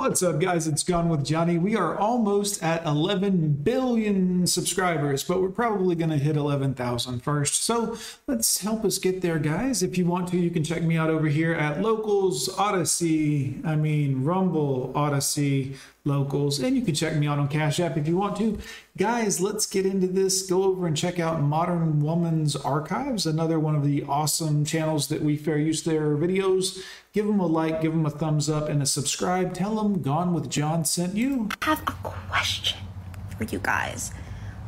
What's up, guys? It's Gone with Johnny. We are almost at 11 billion subscribers, but we're probably going to hit 11,000 first. So let's help us get there, guys. If you want to, you can check me out over here at Locals, Odysee, I mean, Rumble, Odysee, Locals, and you can check me out on Cash App if you want to. Guys, let's get into this. Go over and check out Modern Woman's Archives, another one of the awesome channels that we fair use their videos. Give them a like, give them a thumbs up, and a subscribe. Tell them Gone with John sent you. I have a question for you guys.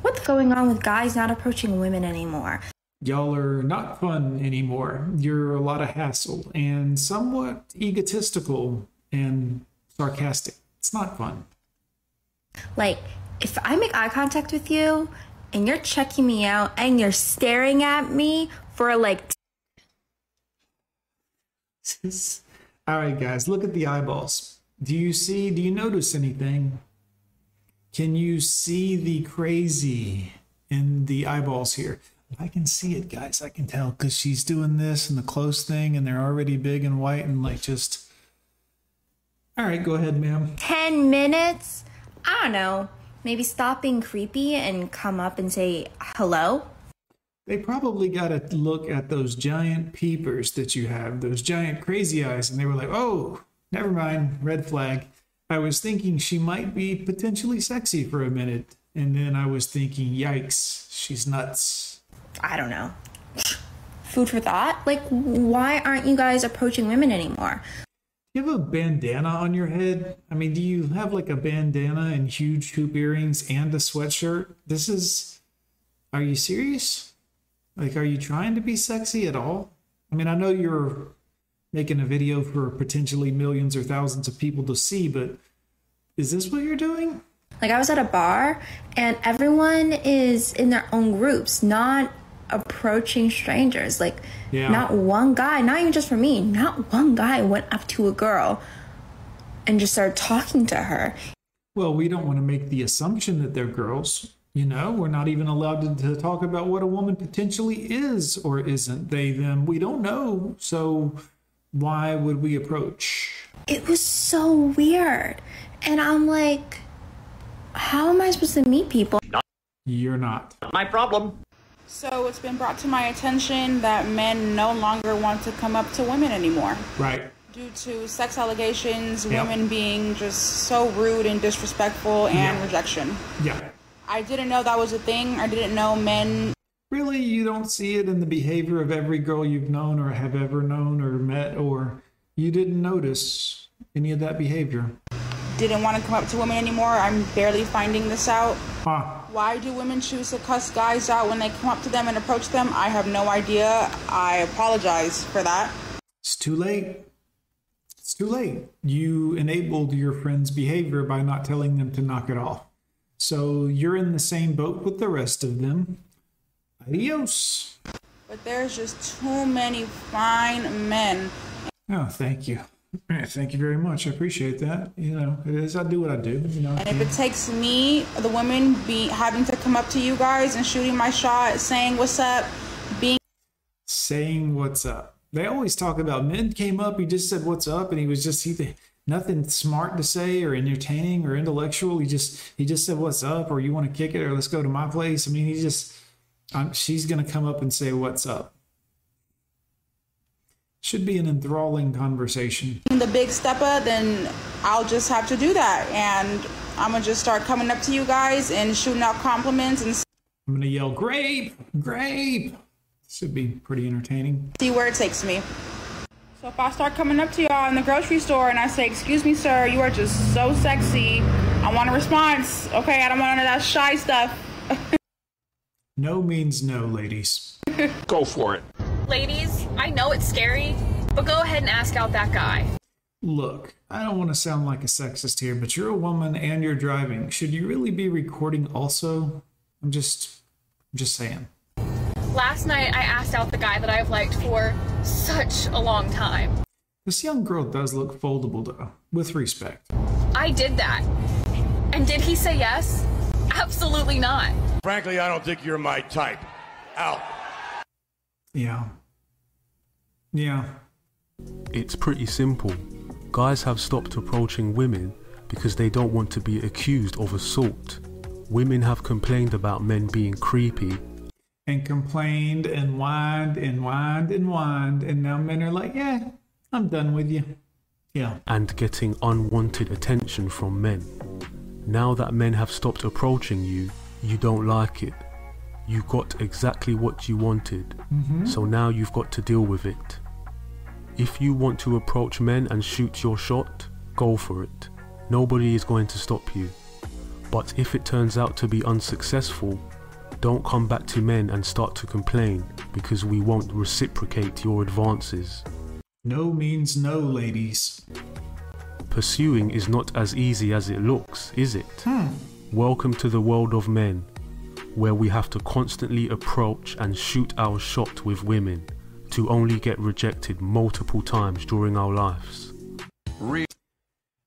What's going on with guys not approaching women anymore? Y'all are not fun anymore. You're a lot of hassle and somewhat egotistical and sarcastic. It's not fun. Like, if I make eye contact with you and you're checking me out and you're staring at me for like All right, guys, look at the eyeballs. Do you see, do you notice anything? Can you see the crazy in the eyeballs here? I can see it, guys. I can tell because she's doing this and the close thing, and they're already big and white and like just. All right, go ahead, ma'am. 10 minutes? I don't know. Maybe stop being creepy and come up and say hello? They probably got to look at those giant peepers that you have, those giant crazy eyes, and they were like, oh, never mind, red flag. I was thinking she might be potentially sexy for a minute, and then I was thinking, yikes, she's nuts. I don't know. Food for thought? Like, why aren't you guys approaching women anymore? You have a bandana on your head? I mean, do you have like a bandana and huge hoop earrings and a sweatshirt? This is. Are you serious? Like, are you trying to be sexy at all? I mean, I know you're making a video for potentially millions or thousands of people to see, but is this what you're doing? Like, I was at a bar and everyone is in their own groups, not approaching strangers. Like, yeah. not one guy, not even just for me, not one guy went up to a girl and just started talking to her. Well, we don't want to make the assumption that they're girls. You know, we're not even allowed to, to, talk about what a woman potentially is or isn't. They, them, we don't know. So why would we approach? It was so weird. And I'm like, how am I supposed to meet people? You're not. My problem. So it's been brought to my attention that men no longer want to come up to women anymore. Right. Due to sex allegations, yep. women being just so rude and disrespectful and yeah. rejection. Yeah. I didn't know that was a thing. I didn't know men. Really, you don't see it in the behavior of every girl you've known or have ever known or met, or you didn't notice any of that behavior. Didn't want to come up to women anymore. I'm barely finding this out. Huh. Why do women choose to cuss guys out when they come up to them and approach them? I have no idea. I apologize for that. It's too late. It's too late. You enabled your friend's behavior by not telling them to knock it off. So you're in the same boat with the rest of them. Adios. But there's just too many fine men. Oh, thank you. Thank you very much. I appreciate that. You know, it is. I do what I do. You know. And if it takes me, the women, be having to come up to you guys and shooting my shot, saying what's up, being saying what's up. They always talk about men came up. He just said what's up, and he was just he nothing smart to say or entertaining or intellectual. He just he just said, "What's up?" or "You want to kick it?" or "Let's go to my place." I mean, he just um, she's gonna come up and say, "What's up?" Should be an enthralling conversation. The big stepper, then I'll just have to do that, and I'm gonna just start coming up to you guys and shooting out compliments and. I'm gonna yell, "Grape, grape!" Should be pretty entertaining. See where it takes me. So if I start coming up to y'all in the grocery store and I say, "Excuse me, sir, you are just so sexy," I want a response. Okay, I don't want none of that shy stuff. no means no, ladies. go for it. Ladies, I know it's scary, but go ahead and ask out that guy. Look, I don't want to sound like a sexist here, but you're a woman and you're driving. Should you really be recording also? I'm just I'm just saying. Last night, I asked out the guy that I've liked for such a long time. This young girl does look foldable, though, with respect. I did that. And did he say yes? Absolutely not. Frankly, I don't think you're my type. Out. Yeah. Yeah. It's pretty simple. Guys have stopped approaching women because they don't want to be accused of assault. Women have complained about men being creepy and complained and whined and whined and whined, and now men are like, yeah, I'm done with you. Yeah. And getting unwanted attention from men. Now that men have stopped approaching you, you don't like it. You got exactly what you wanted, mm-hmm. so now you've got to deal with it. If you want to approach men and shoot your shot, go for it. Nobody is going to stop you. But if it turns out to be unsuccessful, don't come back to men and start to complain because we won't reciprocate your advances. No means no, ladies. Pursuing is not as easy as it looks, is it? Hmm. Welcome to the world of men, where we have to constantly approach and shoot our shot with women to only get rejected multiple times during our lives.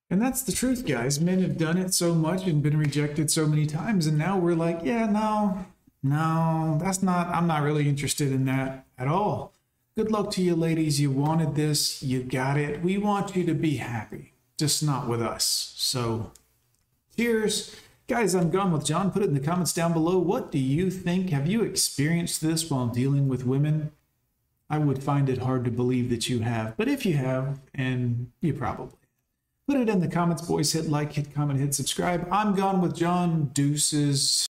And that's the truth, guys. Men have done it so much and been rejected so many times, and now we're like, yeah, no, no, that's not, I'm not really interested in that at all. Good luck to you, ladies. You wanted this, you got it. We want you to be happy, just not with us. So, cheers. Guys, I'm gone with John. Put it in the comments down below. What do you think? Have you experienced this while dealing with women? I would find it hard to believe that you have, but if you have, and you probably Put it in the comments, boys. Hit like, hit comment, hit subscribe. I'm gone with John. Deuces.